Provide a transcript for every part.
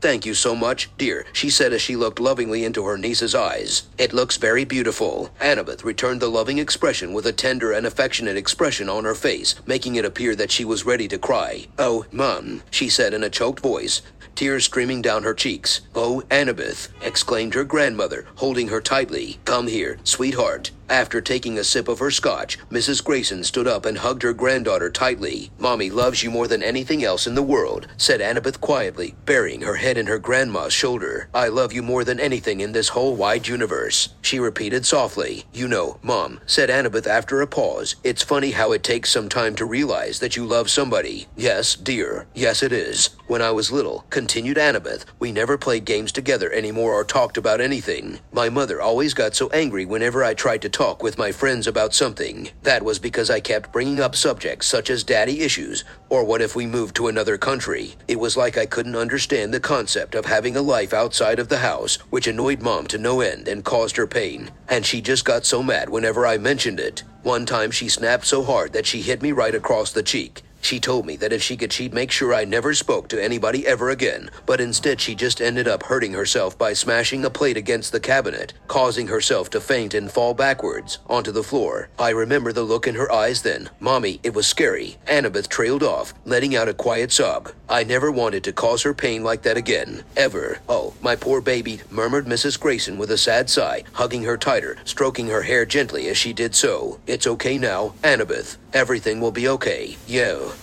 Thank you so much, dear, she said as she looked lovingly into her niece's eyes. It looks very beautiful. Annabeth returned the loving expression with a tender and affectionate expression on her face, making it appear that she was ready to cry. Oh, Mum, she said in a choked voice, tears streaming down her cheeks. Oh, Annabeth, exclaimed her grandmother, holding her tightly. Come here, sweetheart. After taking a sip of her scotch, Mrs. Grayson stood up and hugged her granddaughter tightly. Mommy loves you more than anything else in the world, said Annabeth quietly, burying her head in her grandma's shoulder. I love you more than anything in this whole wide universe, she repeated softly. You know, Mom, said Annabeth after a pause, it's funny how it takes some time to realize that you love somebody. Yes, dear, yes it is. When I was little, continued Annabeth, we never played games together anymore or talked about anything. My mother always got so angry whenever I tried to talk with my friends about something. That was because I kept bringing up subjects such as daddy issues or what if we moved to another country. It was like I couldn't understand the concept of having a life outside of the house, which annoyed mom to no end and caused her pain. And she just got so mad whenever I mentioned it. One time she snapped so hard that she hit me right across the cheek. She told me that if she could, she'd make sure I never spoke to anybody ever again, but instead she just ended up hurting herself by smashing a plate against the cabinet, causing herself to faint and fall backwards onto the floor. I remember the look in her eyes then. Mommy, it was scary. Annabeth trailed off, letting out a quiet sob. I never wanted to cause her pain like that again. Ever. Oh, my poor baby, murmured Mrs. Grayson with a sad sigh, hugging her tighter, stroking her hair gently as she did so. It's okay now, Annabeth. Everything will be okay.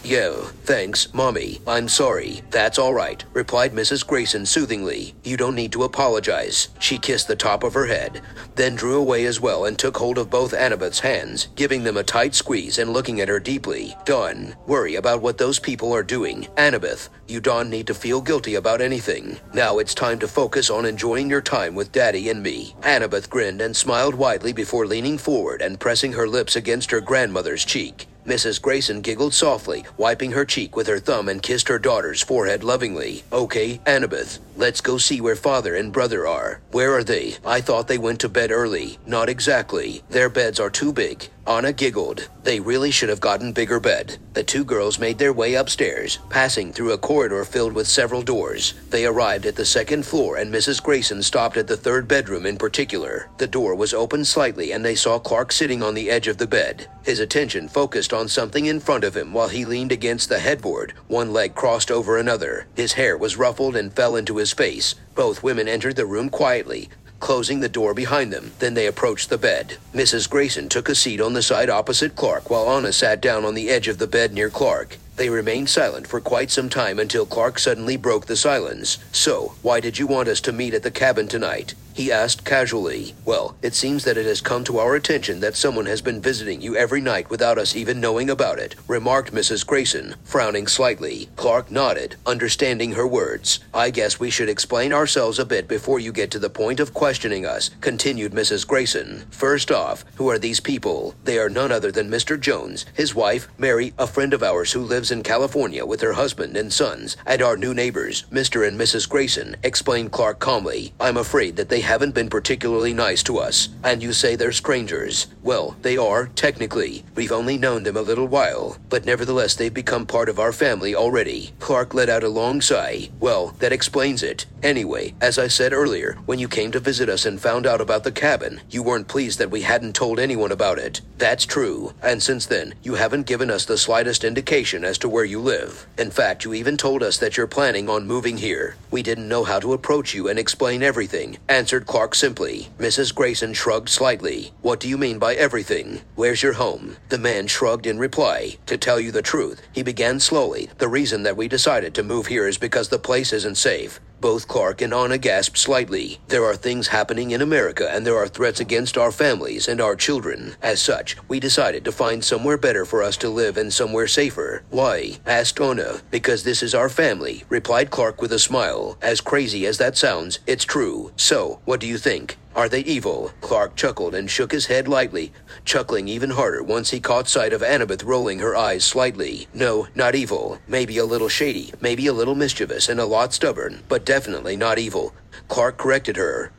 Yo, thanks, Mommy. I'm sorry. That's all right, replied Mrs. Grayson soothingly. You don't need to apologize. She kissed the top of her head, then drew away as well and took hold of both Annabeth's hands, giving them a tight squeeze and looking at her deeply. Don't worry about what those people are doing. Annabeth, you don't need to feel guilty about anything. Now it's time to focus on enjoying your time with Daddy and me. Annabeth grinned and smiled widely before leaning forward and pressing her lips against her grandmother's cheek. Mrs. Grayson giggled softly, wiping her cheek with her thumb and kissed her daughter's forehead lovingly. Okay, Annabeth, let's go see where father and brother are. Where are they? I thought they went to bed early. Not exactly. Their beds are too big. Anna giggled. They really should have gotten bigger bed. The two girls made their way upstairs, passing through a corridor filled with several doors. They arrived at the second floor and Mrs. Grayson stopped at the third bedroom in particular. The door was open slightly and they saw Clark sitting on the edge of the bed. His attention focused on something in front of him while he leaned against the headboard, one leg crossed over another. His hair was ruffled and fell into his face. Both women entered the room quietly, closing the door behind them. Then they approached the bed. Mrs. Grayson took a seat on the side opposite Clark while Anna sat down on the edge of the bed near Clark. They remained silent for quite some time until Clark suddenly broke the silence. So, why did you want us to meet at the cabin tonight? He asked casually. Well, it seems that it has come to our attention that someone has been visiting you every night without us even knowing about it, remarked Mrs. Grayson, frowning slightly. Clark nodded, understanding her words. I guess we should explain ourselves a bit before you get to the point of questioning us, continued Mrs. Grayson. First off, who are these people? They are none other than Mr. Jones, his wife, Mary, a friend of ours who lives in California with her husband and sons, and our new neighbors, Mr. and Mrs. Grayson, explained Clark calmly. I'm afraid that they haven't been particularly nice to us, and you say they're strangers. Well, they are, technically. We've only known them a little while, but nevertheless they've become part of our family already. Clark let out a long sigh. Well, that explains it. Anyway, as I said earlier, when you came to visit us and found out about the cabin, you weren't pleased that we hadn't told anyone about it. That's true, and since then, you haven't given us the slightest indication as to where you live. In fact, you even told us that you're planning on moving here. We didn't know how to approach you and explain everything, answered Clark simply. Mrs. Grayson shrugged slightly. What do you mean by everything? Where's your home? The man shrugged in reply. To tell you the truth, he began slowly. The reason that we decided to move here is because the place isn't safe. Both Clark and Anna gasped slightly. There are things happening in America, and there are threats against our families and our children. As such, we decided to find somewhere better for us to live and somewhere safer. Why? asked Anna. Because this is our family, replied Clark with a smile. As crazy as that sounds, it's true. So, what do you think? Are they evil? Clark chuckled and shook his head lightly, chuckling even harder once he caught sight of Annabeth rolling her eyes slightly. No, not evil. Maybe a little shady, maybe a little mischievous, and a lot stubborn, but definitely not evil. Clark corrected her.